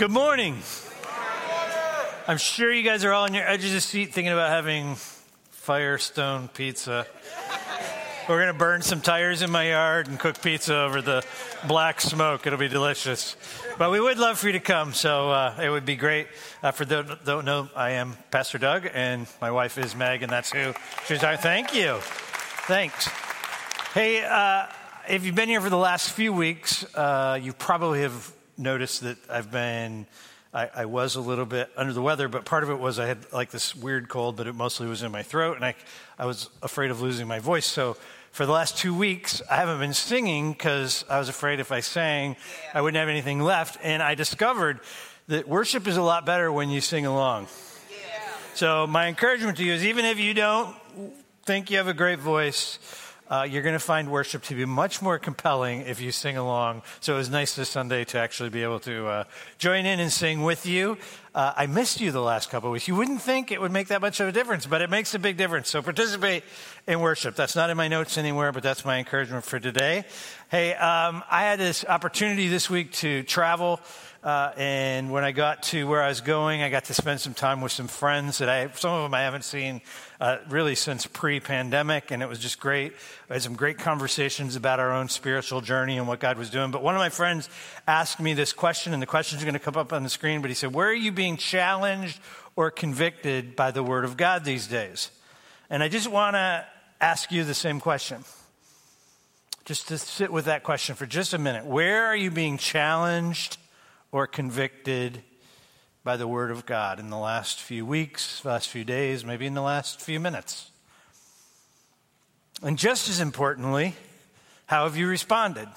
Good morning. I'm sure you guys are all on your edge of seat thinking about having Firestone pizza. We're going to burn some tires in my yard and cook pizza over the black smoke. It'll be delicious. But we would love for you to come, so uh, it would be great. Uh, for those who don't know, I am Pastor Doug, and my wife is Meg, and that's who she's our. Thank you. Thanks. Hey, uh, if you've been here for the last few weeks, uh, you probably have noticed that I've been. I, I, was a little bit under the weather, but part of it was I had like this weird cold, but it mostly was in my throat, and I, I was afraid of losing my voice. So for the last two weeks, I haven't been singing because I was afraid if I sang, I wouldn't have anything left. And I discovered that worship is a lot better when you sing along. So my encouragement to you is even if you don't think you have a great voice, uh, you're going to find worship to be much more compelling if you sing along. So it was nice this Sunday to actually be able to uh, join in and sing with you. Uh, I missed you the last couple of weeks. You wouldn't think it would make that much of a difference, but it makes a big difference. So participate in worship. That's not in my notes anywhere, but that's my encouragement for today. Hey, um, I had this opportunity this week to travel. Uh, and when I got to where I was going, I got to spend some time with some friends that I, some of them I haven't seen uh, really since pre-pandemic, and it was just great. I had some great conversations about our own spiritual journey and what God was doing. But one of my friends asked me this question, and the question is going to come up on the screen. But he said, "Where are you being challenged or convicted by the Word of God these days?" And I just want to ask you the same question just to sit with that question for just a minute. Where are you being challenged or convicted by the Word of God in the last few weeks, last few days, maybe in the last few minutes? And just as importantly, how have you responded?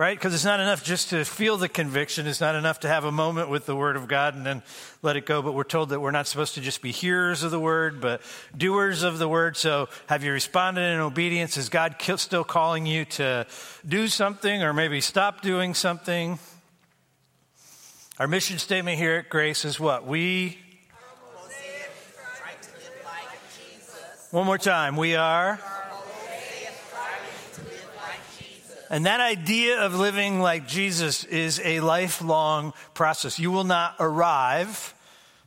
Right? Because it's not enough just to feel the conviction. It's not enough to have a moment with the Word of God and then let it go. But we're told that we're not supposed to just be hearers of the Word, but doers of the Word. So have you responded in obedience? Is God still calling you to do something or maybe stop doing something? Our mission statement here at Grace is what? We. One more time. We are. And that idea of living like Jesus is a lifelong process. You will not arrive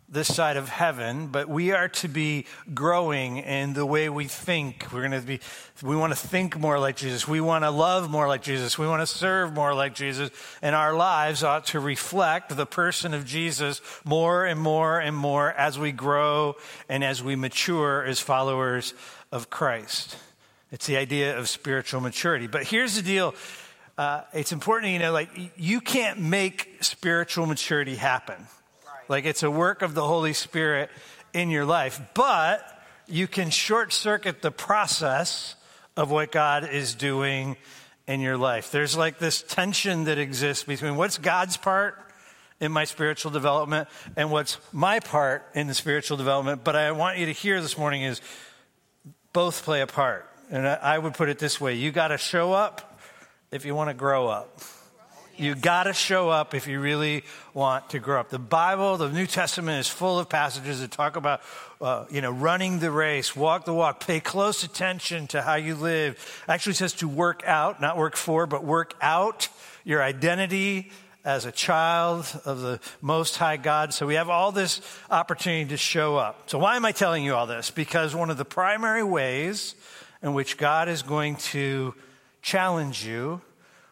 this side of heaven, but we are to be growing in the way we think. We're going to be, we want to think more like Jesus. We want to love more like Jesus. We want to serve more like Jesus. And our lives ought to reflect the person of Jesus more and more and more as we grow and as we mature as followers of Christ. It's the idea of spiritual maturity. But here's the deal. Uh, it's important, you know, like you can't make spiritual maturity happen. Like it's a work of the Holy Spirit in your life. But you can short circuit the process of what God is doing in your life. There's like this tension that exists between what's God's part in my spiritual development and what's my part in the spiritual development. But I want you to hear this morning is both play a part. And I would put it this way you got to show up if you want to grow up. You got to show up if you really want to grow up. The Bible, the New Testament, is full of passages that talk about, uh, you know, running the race, walk the walk, pay close attention to how you live. Actually, says to work out, not work for, but work out your identity as a child of the Most High God. So we have all this opportunity to show up. So why am I telling you all this? Because one of the primary ways in which God is going to challenge you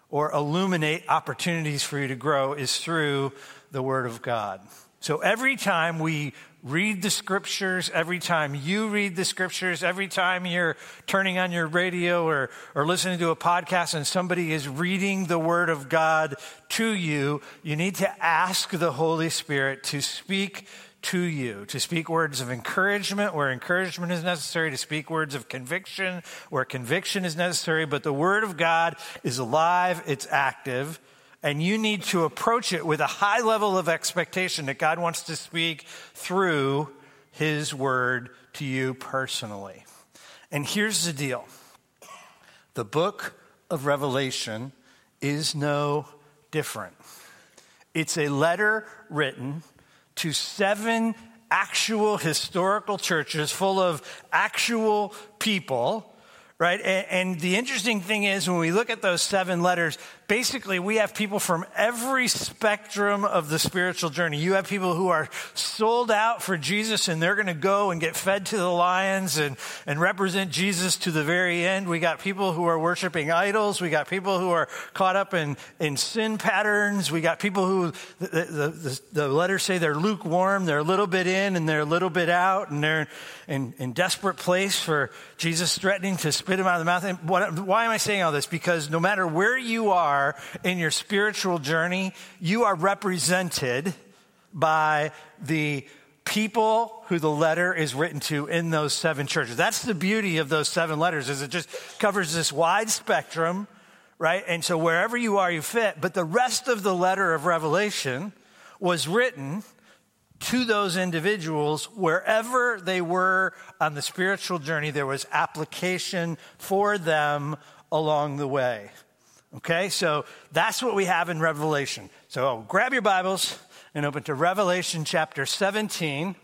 or illuminate opportunities for you to grow is through the Word of God. So every time we read the scriptures, every time you read the scriptures, every time you're turning on your radio or, or listening to a podcast and somebody is reading the Word of God to you, you need to ask the Holy Spirit to speak to you, to speak words of encouragement where encouragement is necessary, to speak words of conviction where conviction is necessary. But the Word of God is alive, it's active, and you need to approach it with a high level of expectation that God wants to speak through His Word to you personally. And here's the deal the book of Revelation is no different. It's a letter written to seven actual historical churches full of actual people, right? And, and, the interesting thing is when we look at those seven letters, basically we have people from every spectrum of the spiritual journey. You have people who are sold out for Jesus and they're going to go and get fed to the lions and, and represent Jesus to the very end. We got people who are worshiping idols. We got people who are caught up in, in sin patterns. We got people who the, the, the, the letters say they're lukewarm. They're a little bit in and they're a little bit out and they're in, in desperate place for Jesus threatening to spit them out of the mouth. And what, why am I saying all this? Because no matter where you are in your spiritual journey, you are represented by the people who the letter is written to in those seven churches. That's the beauty of those seven letters is it just covers this wide spectrum, right? And so wherever you are, you fit. But the rest of the letter of Revelation was written to those individuals wherever they were on the spiritual journey. There was application for them along the way. Okay, so that's what we have in Revelation. So grab your Bibles and open to Revelation chapter 17.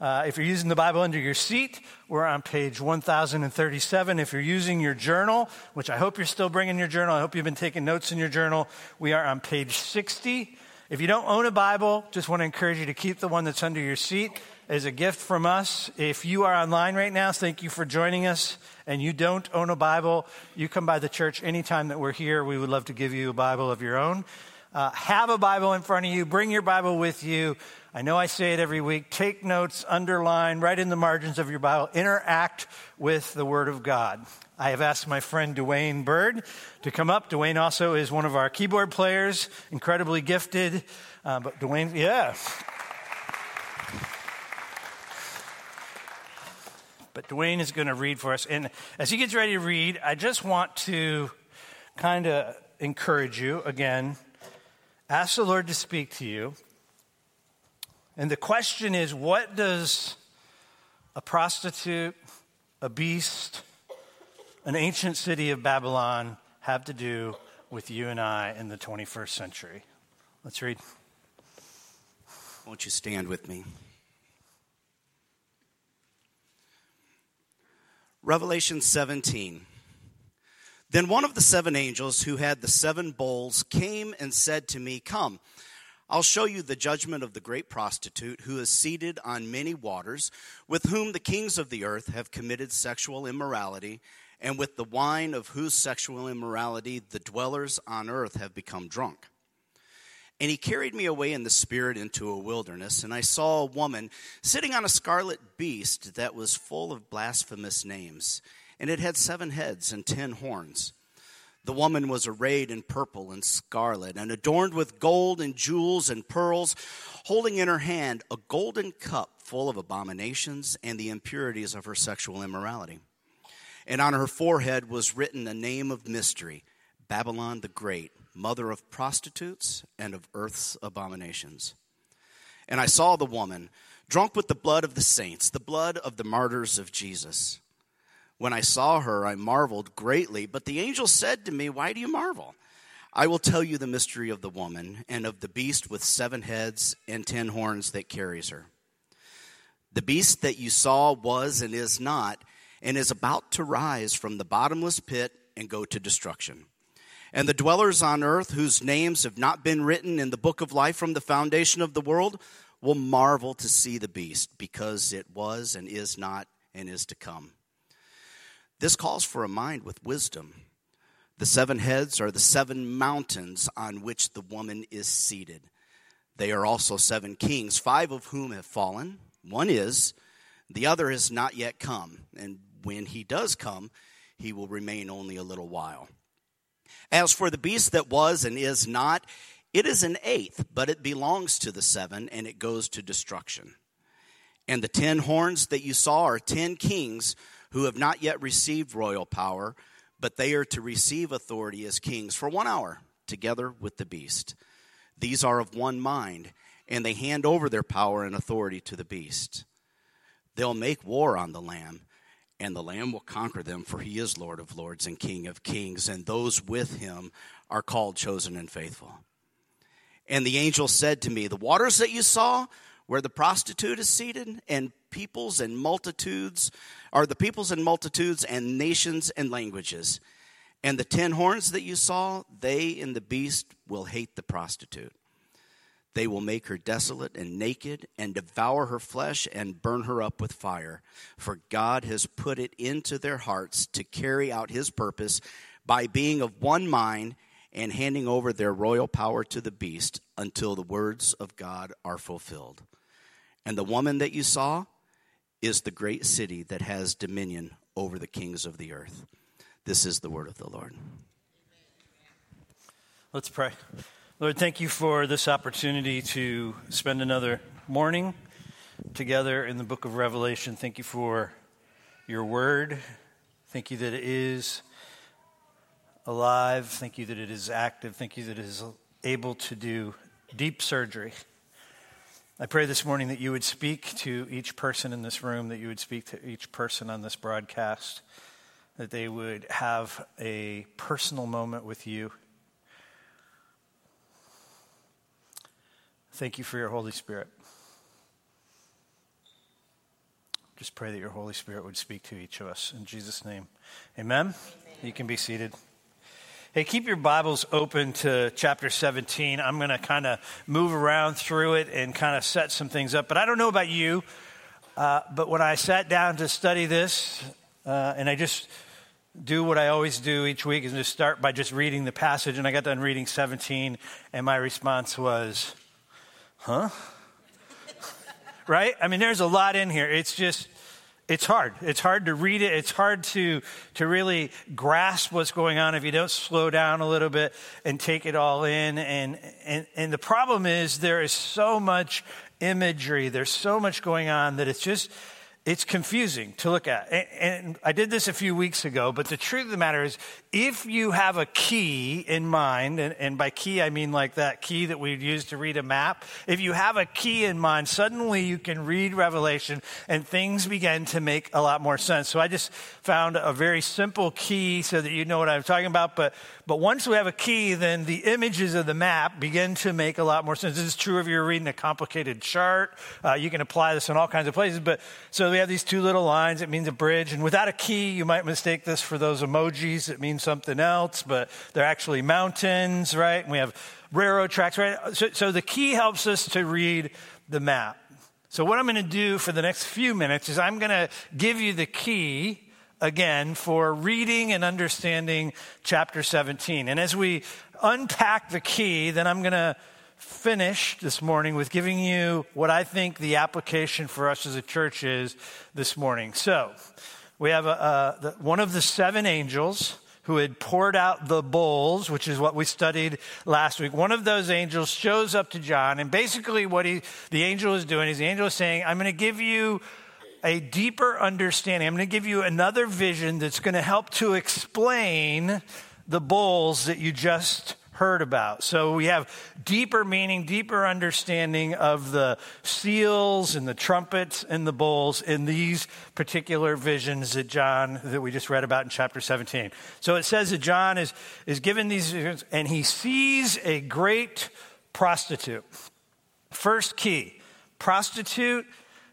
Uh, if you're using the Bible under your seat, we're on page 1037. If you're using your journal, which I hope you're still bringing your journal, I hope you've been taking notes in your journal, we are on page 60. If you don't own a Bible, just want to encourage you to keep the one that's under your seat as a gift from us. If you are online right now, thank you for joining us. And you don't own a Bible, you come by the church anytime that we're here. We would love to give you a Bible of your own. Uh, have a Bible in front of you. Bring your Bible with you. I know I say it every week. Take notes, underline, write in the margins of your Bible. Interact with the Word of God. I have asked my friend Dwayne Bird to come up. Dwayne also is one of our keyboard players, incredibly gifted. Uh, but Dwayne, yeah. Dwayne is going to read for us. And as he gets ready to read, I just want to kind of encourage you again. Ask the Lord to speak to you. And the question is what does a prostitute, a beast, an ancient city of Babylon have to do with you and I in the 21st century? Let's read. Won't you stand with me? Revelation 17. Then one of the seven angels who had the seven bowls came and said to me, Come, I'll show you the judgment of the great prostitute who is seated on many waters, with whom the kings of the earth have committed sexual immorality and with the wine of whose sexual immorality the dwellers on earth have become drunk. And he carried me away in the spirit into a wilderness, and I saw a woman sitting on a scarlet beast that was full of blasphemous names, and it had seven heads and ten horns. The woman was arrayed in purple and scarlet, and adorned with gold and jewels and pearls, holding in her hand a golden cup full of abominations and the impurities of her sexual immorality and on her forehead was written a name of mystery Babylon the Great, mother of prostitutes and of earth's abominations. And I saw the woman, drunk with the blood of the saints, the blood of the martyrs of Jesus. When I saw her, I marveled greatly, but the angel said to me, Why do you marvel? I will tell you the mystery of the woman and of the beast with seven heads and ten horns that carries her. The beast that you saw was and is not and is about to rise from the bottomless pit and go to destruction. And the dwellers on earth, whose names have not been written in the book of life from the foundation of the world, will marvel to see the beast, because it was and is not and is to come. This calls for a mind with wisdom. The seven heads are the seven mountains on which the woman is seated. They are also seven kings, five of whom have fallen. One is, the other has not yet come, and when he does come, he will remain only a little while. As for the beast that was and is not, it is an eighth, but it belongs to the seven, and it goes to destruction. And the ten horns that you saw are ten kings who have not yet received royal power, but they are to receive authority as kings for one hour, together with the beast. These are of one mind, and they hand over their power and authority to the beast. They'll make war on the Lamb, and the Lamb will conquer them, for he is Lord of lords and King of kings, and those with him are called chosen and faithful. And the angel said to me, The waters that you saw, where the prostitute is seated, and peoples and multitudes are the peoples and multitudes and nations and languages. And the ten horns that you saw, they and the beast will hate the prostitute. They will make her desolate and naked and devour her flesh and burn her up with fire. For God has put it into their hearts to carry out his purpose by being of one mind and handing over their royal power to the beast until the words of God are fulfilled. And the woman that you saw is the great city that has dominion over the kings of the earth. This is the word of the Lord. Let's pray. Lord, thank you for this opportunity to spend another morning together in the book of Revelation. Thank you for your word. Thank you that it is alive. Thank you that it is active. Thank you that it is able to do deep surgery. I pray this morning that you would speak to each person in this room, that you would speak to each person on this broadcast that they would have a personal moment with you. Thank you for your Holy Spirit. Just pray that your Holy Spirit would speak to each of us. In Jesus' name, amen. amen. You can be seated. Hey, keep your Bibles open to chapter 17. I'm going to kind of move around through it and kind of set some things up. But I don't know about you, uh, but when I sat down to study this, uh, and I just do what I always do each week is just start by just reading the passage. And I got done reading 17, and my response was, huh? right? I mean, there's a lot in here. It's just, it's hard. It's hard to read it. It's hard to, to really grasp what's going on if you don't slow down a little bit and take it all in. And, and, and the problem is there is so much imagery. There's so much going on that it's just, it's confusing to look at. And, and, I did this a few weeks ago, but the truth of the matter is, if you have a key in mind, and, and, by key I mean like that key that we'd use to read a map, if you have a key in mind, suddenly you can read Revelation and things begin to make a lot more sense. So I just found a very simple key so that you know what I'm talking about. But, but once we have a key, then the images of the map begin to make a lot more sense. This is true if you're reading a complicated chart. Uh, you can apply this in all kinds of places. But so we have these two little lines. It means a bridge. And without a key, you might mistake this for those emojis. It means something else, but they're actually mountains, right? And we have railroad tracks, right? So, so the key helps us to read the map. So what I'm going to do for the next few minutes is I'm going to give you the key again for reading and understanding chapter 17. And as we unpack the key, then I'm going to finish this morning with giving you what I think the application for us as a church is this morning. So, we have a, a, the, one of the seven angels who had poured out the bowls, which is what we studied last week. One of those angels shows up to John, and basically, what he, the angel is doing is the angel is saying, I'm going to give you a deeper understanding. I'm going to give you another vision that's going to help to explain the bowls that you just heard about. So we have deeper meaning, deeper understanding of the seals and the trumpets and the bowls in these particular visions that John, that we just read about in chapter 17. So it says that John is, is given these visions and he sees a great prostitute. First key prostitute,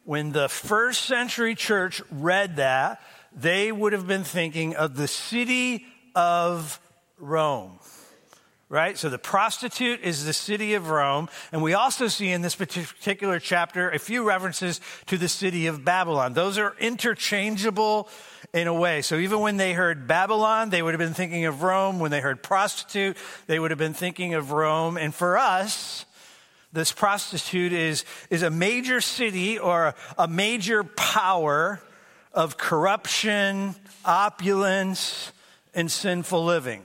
when the first century church read that, they would have been thinking of the city of Rome right? So the prostitute is the city of Rome. And we also see in this particular chapter a few references to the city of Babylon. Those are interchangeable in a way. So even when they heard Babylon, they would have been thinking of Rome. When they heard prostitute, they would have been thinking of Rome. And for us, this prostitute is, is a major city or a major power of corruption, opulence, and sinful living.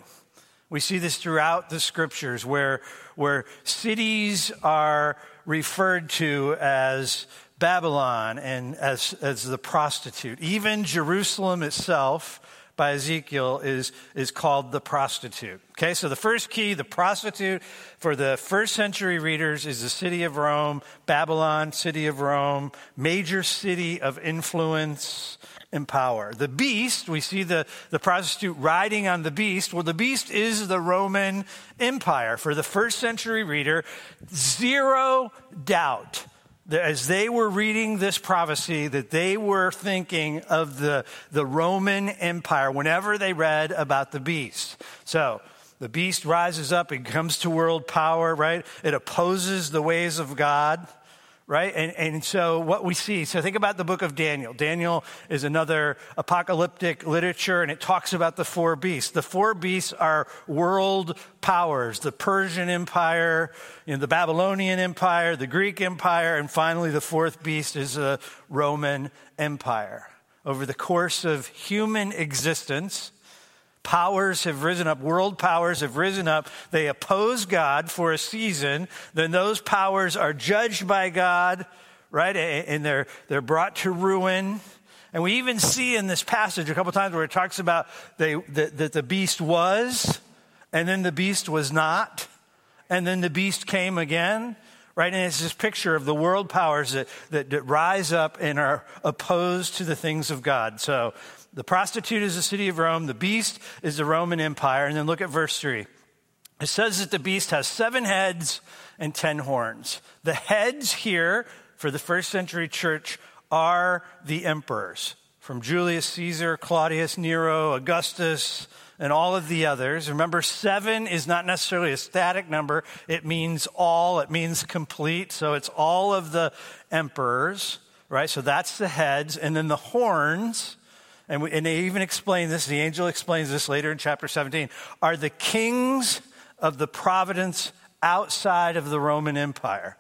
We see this throughout the scriptures where, where cities are referred to as Babylon and as, as the prostitute. Even Jerusalem itself by Ezekiel is, is called the prostitute. Okay, so the first key, the prostitute for the first century readers is the city of Rome, Babylon, city of Rome, major city of influence, and power. The beast, we see the, the prostitute riding on the beast. Well, the beast is the Roman Empire. For the first century reader, zero doubt as they were reading this prophecy, that they were thinking of the, the Roman Empire whenever they read about the beast. So, the beast rises up, it comes to world power, right? It opposes the ways of God right? And, and so what we see, so think about the book of Daniel. Daniel is another apocalyptic literature, and it talks about the four beasts. The four beasts are world powers the Persian Empire, you know, the Babylonian Empire, the Greek Empire, and finally the fourth beast is the Roman Empire. Over the course of human existence, powers have risen up, world powers have risen up. They oppose God for a season. Then those powers are judged by God, right? And they're, they're brought to ruin. And we even see in this passage a couple times where it talks about they, that, that the beast was, and then the beast was not, and then the beast came again right? And it's this picture of the world powers that, that, that, rise up and are opposed to the things of God. So the prostitute is the city of Rome, the beast is the Roman Empire. And then look at verse 3. It says that the beast has seven heads and ten horns. The heads here for the first century church are the emperors from Julius Caesar, Claudius Nero, Augustus, and all of the others. Remember, seven is not necessarily a static number, it means all, it means complete. So it's all of the emperors, right? So that's the heads. And then the horns and, we, and they even explain this, the angel explains this later in chapter 17, are the kings of the providence outside of the Roman Empire.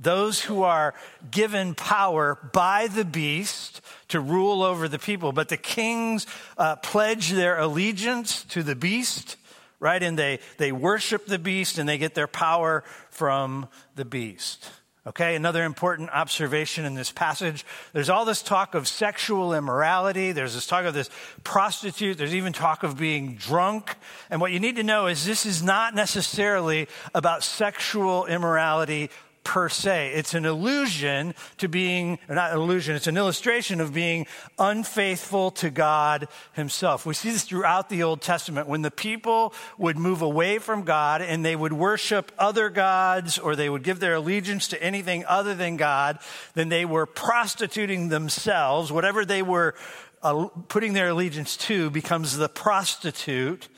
Those who are given power by the beast to rule over the people. But the kings uh, pledge their allegiance to the beast, right? And they, they worship the beast and they get their power from the beast. Okay, another important observation in this passage. There's all this talk of sexual immorality. There's this talk of this prostitute. There's even talk of being drunk. And what you need to know is this is not necessarily about sexual immorality per se. It's an illusion to being, not an illusion, it's an illustration of being unfaithful to God Himself. We see this throughout the Old Testament. When the people would move away from God and they would worship other gods or they would give their allegiance to anything other than God, then they were prostituting themselves. Whatever they were uh, putting their allegiance to becomes the prostitute.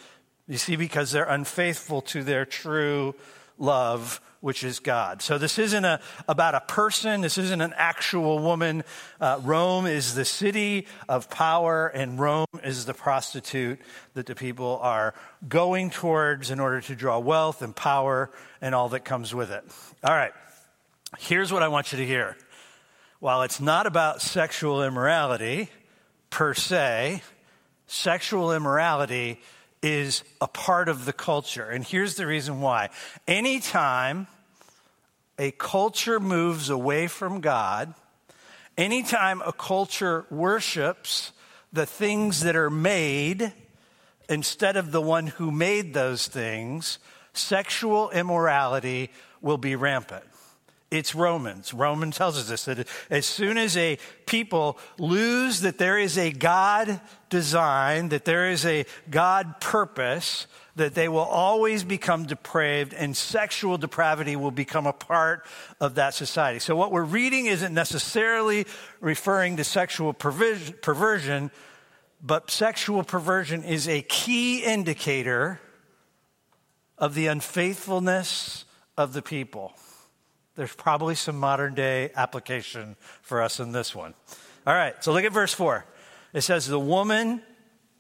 You see, because they're unfaithful to their true love which is God. So this isn't a, about a person. This isn't an actual woman. Uh, Rome is the city of power, and Rome is the prostitute that the people are going towards in order to draw wealth and power and all that comes with it. All right. Here's what I want you to hear. While it's not about sexual immorality per se, sexual immorality is a part of the culture. And here's the reason why. Anytime a culture moves away from God, anytime a culture worships the things that are made instead of the one who made those things, sexual immorality will be rampant. It's Romans. Romans tells us this that as soon as a people lose that there is a God design, that there is a God purpose, that they will always become depraved and sexual depravity will become a part of that society. So, what we're reading isn't necessarily referring to sexual perversion, but sexual perversion is a key indicator of the unfaithfulness of the people. There's probably some modern day application for us in this one. All right, so look at verse 4. It says, The woman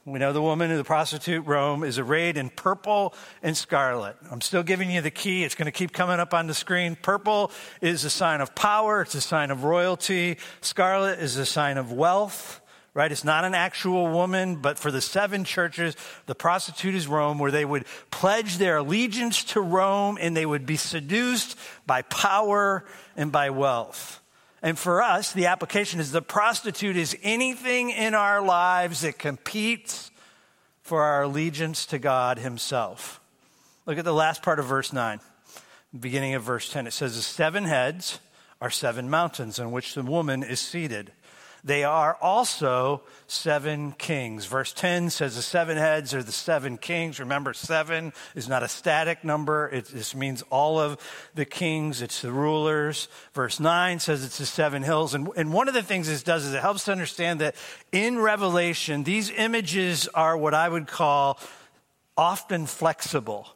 we know the woman, the prostitute Rome, is arrayed in purple and scarlet. I'm still giving you the key. It's going to keep coming up on the screen. Purple is a sign of power, it's a sign of royalty. Scarlet is a sign of wealth, right? It's not an actual woman, but for the seven churches, the prostitute is Rome, where they would pledge their allegiance to Rome and they would be seduced by power and by wealth. And for us, the application is the prostitute is anything in our lives that competes for our allegiance to God Himself. Look at the last part of verse 9, beginning of verse 10. It says, The seven heads are seven mountains on which the woman is seated. They are also seven kings. Verse 10 says the seven heads are the seven kings. Remember, seven is not a static number. It just means all of the kings. It's the rulers. Verse 9 says it's the seven hills. And, and one of the things this does is it helps to understand that in Revelation, these images are what I would call often flexible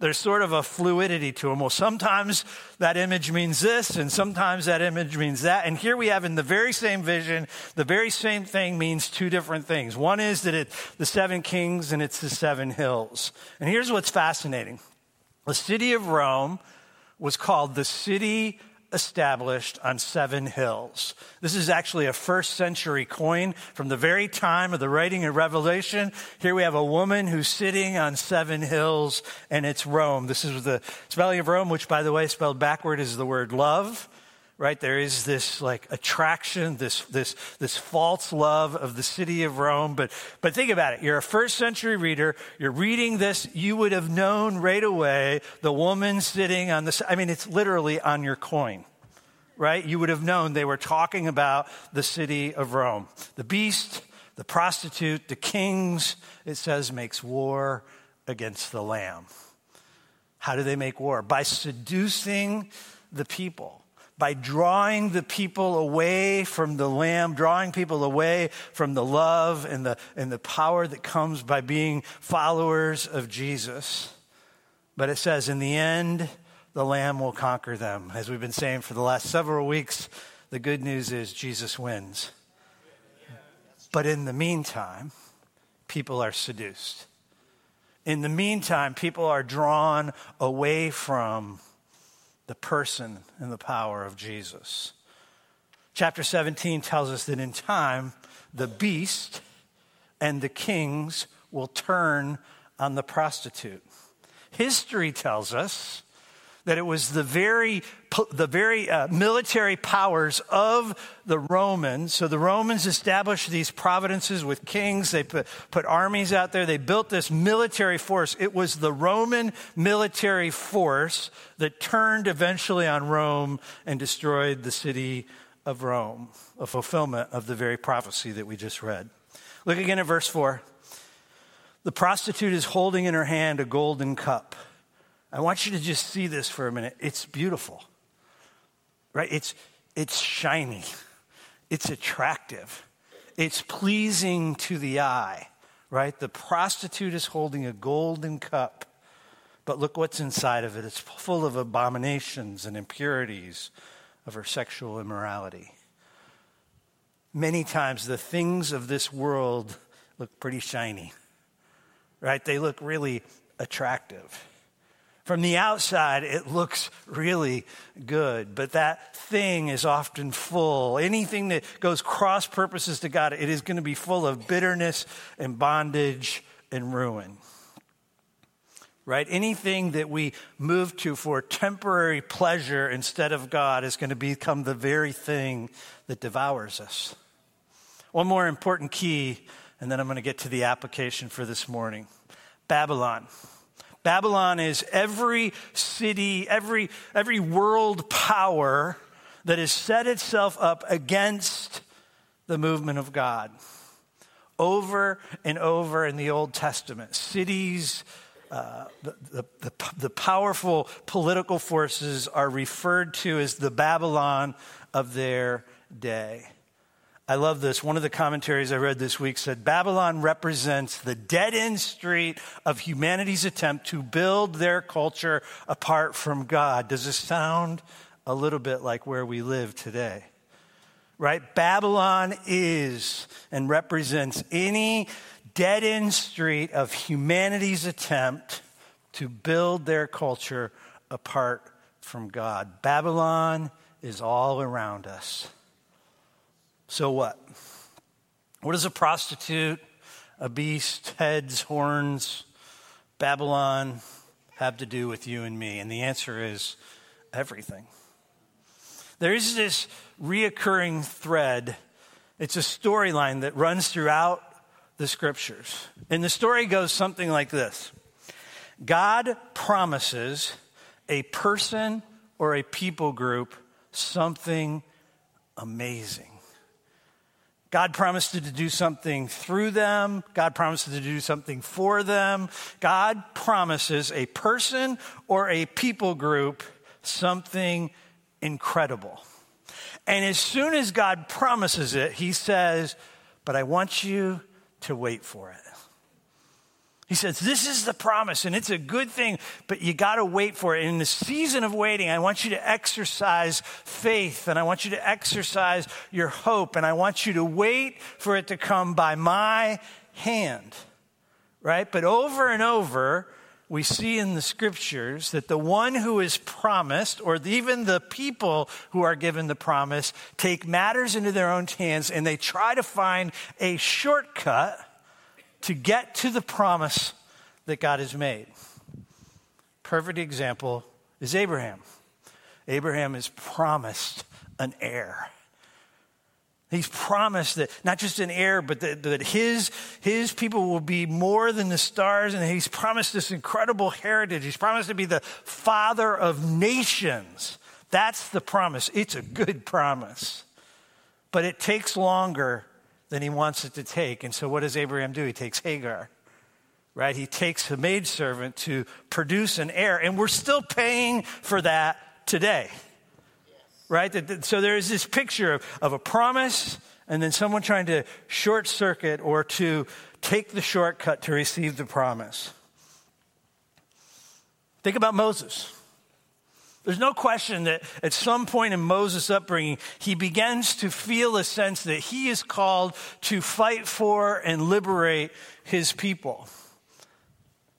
there's sort of a fluidity to them. Well, sometimes that image means this, and sometimes that image means that. And here we have in the very same vision, the very same thing means two different things. One is that it's the seven kings and it's the seven hills. And here's what's fascinating the city of Rome was called the city established on seven hills. This is actually a first century coin from the very time of the writing of Revelation. Here we have a woman who's sitting on seven hills, and it's Rome. This is the spelling of Rome, which, by the way, spelled backward is the word love right? There is this like attraction this this this false love of the city of rome. But but think about it. You're a first century reader. You're reading this. You would have known right away the woman sitting on the i mean it's literally on your coin right? You would have known they were talking about the city of rome. The beast the prostitute the kings it says makes war against the lamb. How do they make war? By seducing the people by drawing the people away from the Lamb, drawing people away from the love and the, and the power that comes by being followers of Jesus. But it says, in the end, the Lamb will conquer them. As we've been saying for the last several weeks, the good news is Jesus wins. But in the meantime, people are seduced. In the meantime, people are drawn away from the person and the power of Jesus. Chapter 17 tells us that in time, the beast and the kings will turn on the prostitute. History tells us that it was the very, the very uh, military powers of the Romans. So the Romans established these providences with kings. They put, put armies out there. They built this military force. It was the Roman military force that turned eventually on Rome and destroyed the city of Rome, a fulfillment of the very prophecy that we just read. Look again at verse 4. The prostitute is holding in her hand a golden cup I want you to just see this for a minute. It's beautiful, right? It's, it's shiny, it's attractive, it's pleasing to the eye, right? The prostitute is holding a golden cup, but look what's inside of it. It's full of abominations and impurities of her sexual immorality. Many times the things of this world look pretty shiny, right? They look really attractive. From the outside, it looks really good, but that thing is often full. Anything that goes cross purposes to God, it is going to be full of bitterness and bondage and ruin. Right? Anything that we move to for temporary pleasure instead of God is going to become the very thing that devours us. One more important key, and then I'm going to get to the application for this morning Babylon. Babylon is every city, every, every world power that has set itself up against the movement of God. Over and over in the Old Testament, cities, uh, the, the, the, the powerful political forces are referred to as the Babylon of their day. I love this. One of the commentaries I read this week said Babylon represents the dead end street of humanity's attempt to build their culture apart from God. Does this sound a little bit like where we live today? Right? Babylon is and represents any dead end street of humanity's attempt to build their culture apart from God. Babylon is all around us. So what? What does a prostitute, a beast, heads, horns, Babylon have to do with you and me? And the answer is everything. There is this reoccurring thread. It's a storyline that runs throughout the scriptures. And the story goes something like this God promises a person or a people group something amazing God promised to do something through them. God promises to do something for them. God promises a person or a people group something incredible. And as soon as God promises it, he says, But I want you to wait for it. He says, This is the promise, and it's a good thing, but you got to wait for it. in the season of waiting, I want you to exercise faith, and I want you to exercise your hope, and I want you to wait for it to come by my hand. Right? But over and over, we see in the scriptures that the one who is promised, or even the people who are given the promise, take matters into their own hands and they try to find a shortcut to get to the promise that God has made. Perfect example is Abraham. Abraham is promised an heir. He's promised that not just an heir, but that, that, his, his people will be more than the stars. And he's promised this incredible heritage. He's promised to be the father of nations. That's the promise. It's a good promise. But it takes longer than he wants it to take. And so what does Abraham do? He takes Hagar, right? He takes a maidservant to produce an heir. And we're still paying for that today, right? So there is this picture of, of a promise and then someone trying to short circuit or to take the shortcut to receive the promise. Think about Moses. There's no question that at some point in Moses' upbringing, he begins to feel a sense that he is called to fight for and liberate his people.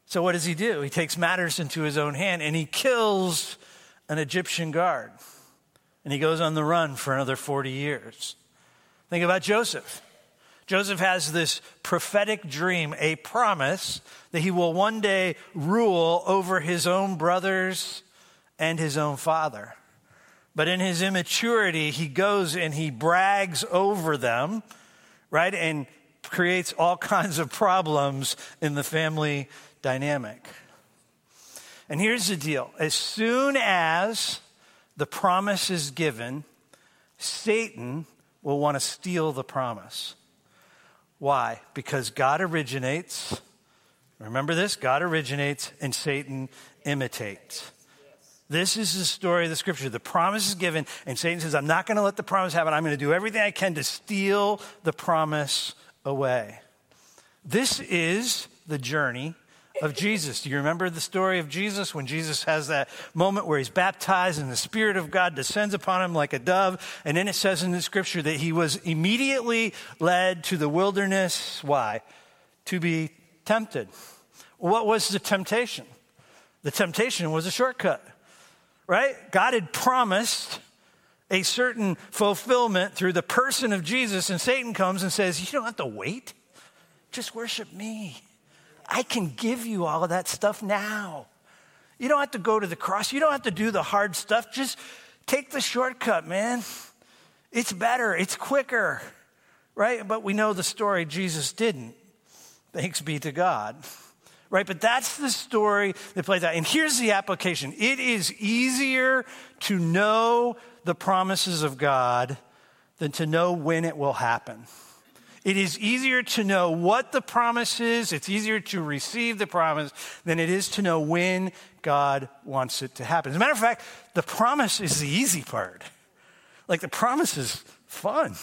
So, what does he do? He takes matters into his own hand and he kills an Egyptian guard. And he goes on the run for another 40 years. Think about Joseph. Joseph has this prophetic dream, a promise that he will one day rule over his own brothers and his own father. But in his immaturity, he goes and he brags over them, right? And creates all kinds of problems in the family dynamic. And here's the deal as soon as the promise is given, Satan will want to steal the promise. Why? Because God originates. Remember this? God originates and Satan imitates. This is the story of the scripture. The promise is given, and Satan says, I'm not going to let the promise happen. I'm going to do everything I can to steal the promise away. This is the journey of Jesus. Do you remember the story of Jesus when Jesus has that moment where he's baptized and the Spirit of God descends upon him like a dove? And then it says in the scripture that he was immediately led to the wilderness. Why? To be tempted. What was the temptation? The temptation was a shortcut right? God had promised a certain fulfillment through the person of Jesus, and Satan comes and says, You don't have to wait, just worship me. I can give you all of that stuff now. You don't have to go to the cross, you don't have to do the hard stuff. Just take the shortcut, man. It's better, it's quicker, right? But we know the story Jesus didn't. Thanks be to God right? But that's the story that plays out. And here's the application it is easier to know the promises of God than to know when it will happen. It is easier to know what the promise is, it's easier to receive the promise than it is to know when God wants it to happen. As a matter of fact, the promise is the easy part. Like the promise is fun.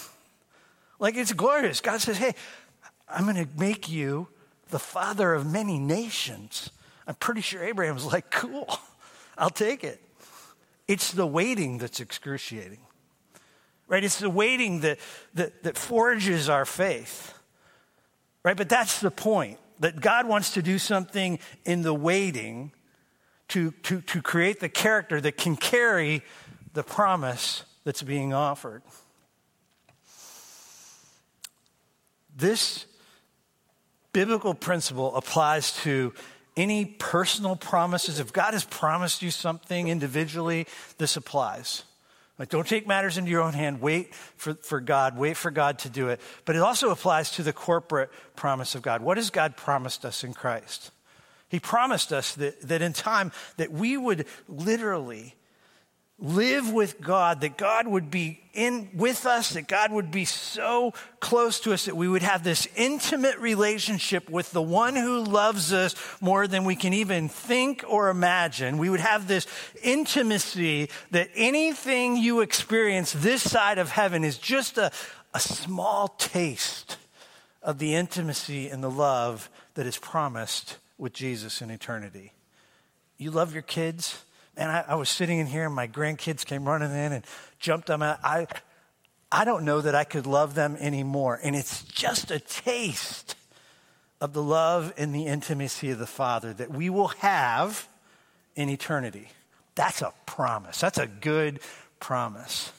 Like it's glorious. God says, hey, I'm going to make you the father of many nations. I'm pretty sure Abraham's like, cool, I'll take it. It's the waiting that's excruciating, right? It's the waiting that, that, that forges our faith, right? But that's the point that God wants to do something in the waiting to, to, to create the character that can carry the promise that's being offered. This biblical principle applies to any personal promises. If God has promised you something individually, this applies. Like, don't take matters into your own hand. Wait for, for God. Wait for God to do it. But it also applies to the corporate promise of God. What has God promised us in Christ? He promised us that, that in time that we would literally live with God, that God would be in with us, that God would be so close to us that we would have this intimate relationship with the one who loves us more than we can even think or imagine. We would have this intimacy that anything you experience this side of heaven is just a, a small taste of the intimacy and the love that is promised with Jesus in eternity. You love your kids? And I, I, was sitting in here, and my grandkids came running in and jumped on me. I, I don't know that I could love them anymore. And it's just a taste of the love and the intimacy of the Father that we will have in eternity. That's a promise. That's a good promise.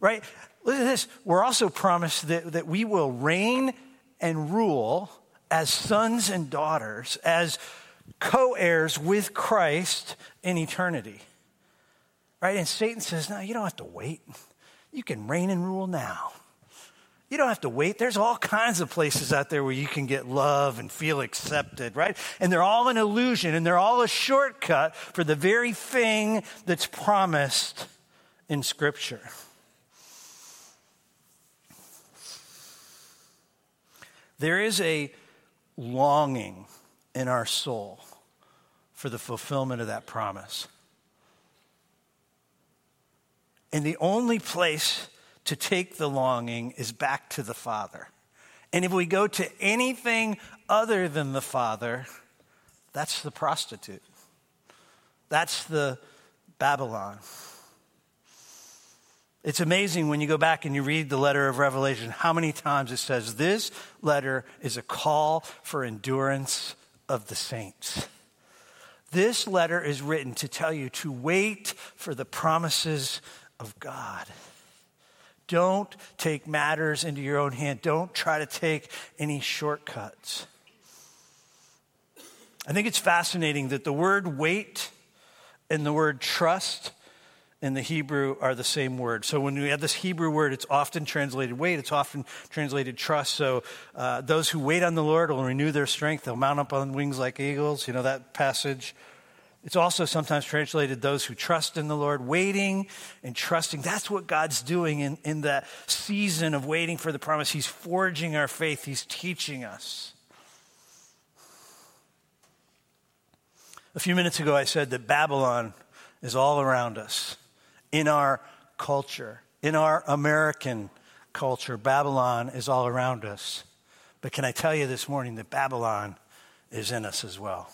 Right? Look at this. We're also promised that, that we will reign and rule as sons and daughters, as co heirs with Christ in eternity. Right? And Satan says, No, you don't have to wait. You can reign and rule now. You don't have to wait. There's all kinds of places out there where you can get love and feel accepted, right? And they're all an illusion and they're all a shortcut for the very thing that's promised in Scripture. There is a longing in our soul for the fulfillment of that promise. And the only place to take the longing is back to the Father. And if we go to anything other than the Father, that's the prostitute. That's the Babylon. It's amazing when you go back and you read the letter of Revelation how many times it says this letter is a call for endurance of the saints. This letter is written to tell you to wait for the promises of God. Don't take matters into your own hand. Don't try to take any shortcuts. I think it's fascinating that the word wait and the word trust in the Hebrew are the same word. So when we have this Hebrew word, it's often translated wait, it's often translated trust. So uh, those who wait on the Lord will renew their strength. They'll mount up on wings like eagles. You know that passage. It's also sometimes translated those who trust in the Lord, waiting and trusting. That's what God's doing in, in that season of waiting for the promise. He's forging our faith, He's teaching us. A few minutes ago, I said that Babylon is all around us in our culture, in our American culture. Babylon is all around us. But can I tell you this morning that Babylon is in us as well?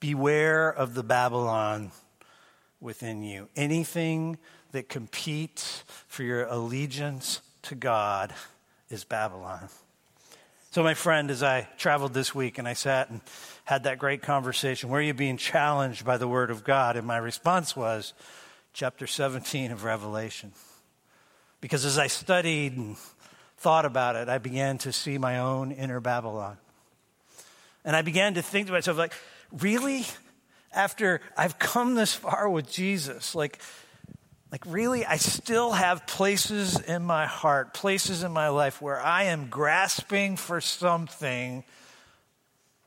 Beware of the Babylon within you. Anything that competes for your allegiance to God is Babylon. So, my friend, as I traveled this week and I sat and had that great conversation, where are you being challenged by the Word of God? And my response was chapter 17 of Revelation. Because as I studied and thought about it, I began to see my own inner Babylon. And I began to think to myself, like, really? After I've come this far with Jesus, like, like, really, I still have places in my heart, places in my life where I am grasping for something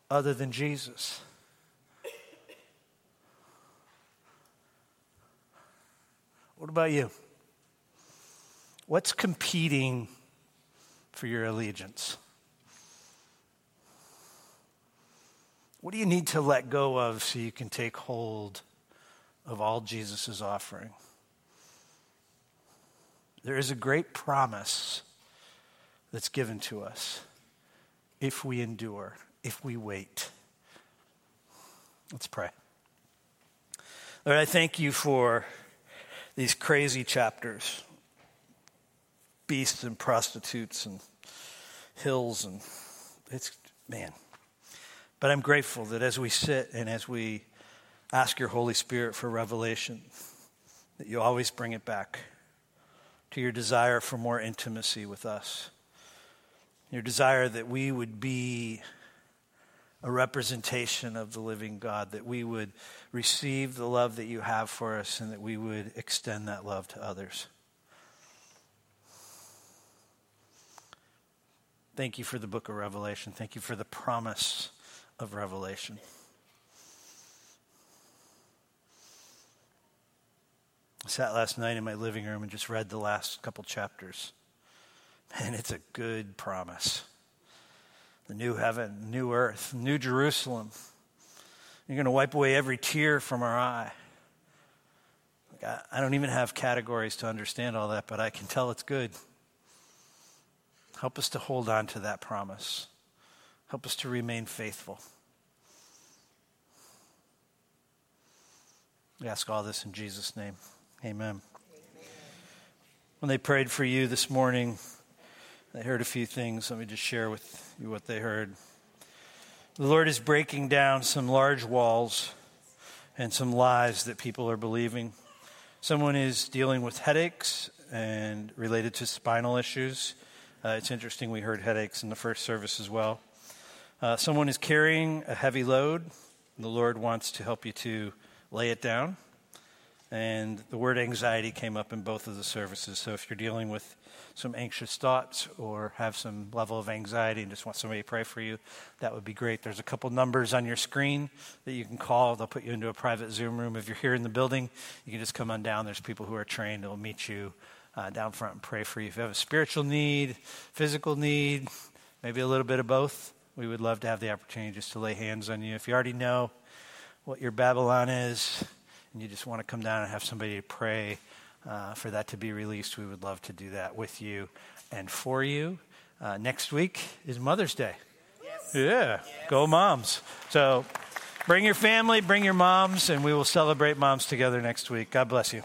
other than Jesus. What about you? What's competing for your allegiance? What do you need to let go of so you can take hold of all Jesus is offering? There is a great promise that's given to us if we endure, if we wait. Let's pray. Lord, I thank you for these crazy chapters beasts and prostitutes and hills and it's man but i'm grateful that as we sit and as we ask your holy spirit for revelation that you always bring it back to your desire for more intimacy with us. Your desire that we would be a representation of the living God, that we would receive the love that you have for us, and that we would extend that love to others. Thank you for the book of Revelation. Thank you for the promise of Revelation. I sat last night in my living room and just read the last couple chapters. And it's a good promise. The new heaven, new earth, new Jerusalem. You're going to wipe away every tear from our eye. I don't even have categories to understand all that, but I can tell it's good. Help us to hold on to that promise. Help us to remain faithful. We ask all this in Jesus' name. Amen. Amen. When they prayed for you this morning, they heard a few things. Let me just share with you what they heard. The Lord is breaking down some large walls and some lies that people are believing. Someone is dealing with headaches and related to spinal issues. Uh, it's interesting, we heard headaches in the first service as well. Uh, someone is carrying a heavy load. The Lord wants to help you to lay it down. And the word anxiety came up in both of the services. So if you're dealing with some anxious thoughts or have some level of anxiety and just want somebody to pray for you, that would be great. There's a couple numbers on your screen that you can call. They'll put you into a private Zoom room. If you're here in the building, you can just come on down. There's people who are trained. They'll meet you uh, down front and pray for you. If you have a spiritual need, physical need, maybe a little bit of both, we would love to have the opportunity just to lay hands on you. If you already know what your Babylon is, and you just want to come down and have somebody to pray uh, for that to be released, we would love to do that with you and for you. Uh, next week is Mother's Day. Yes. Yeah, yes. go moms. So bring your family, bring your moms, and we will celebrate moms together next week. God bless you.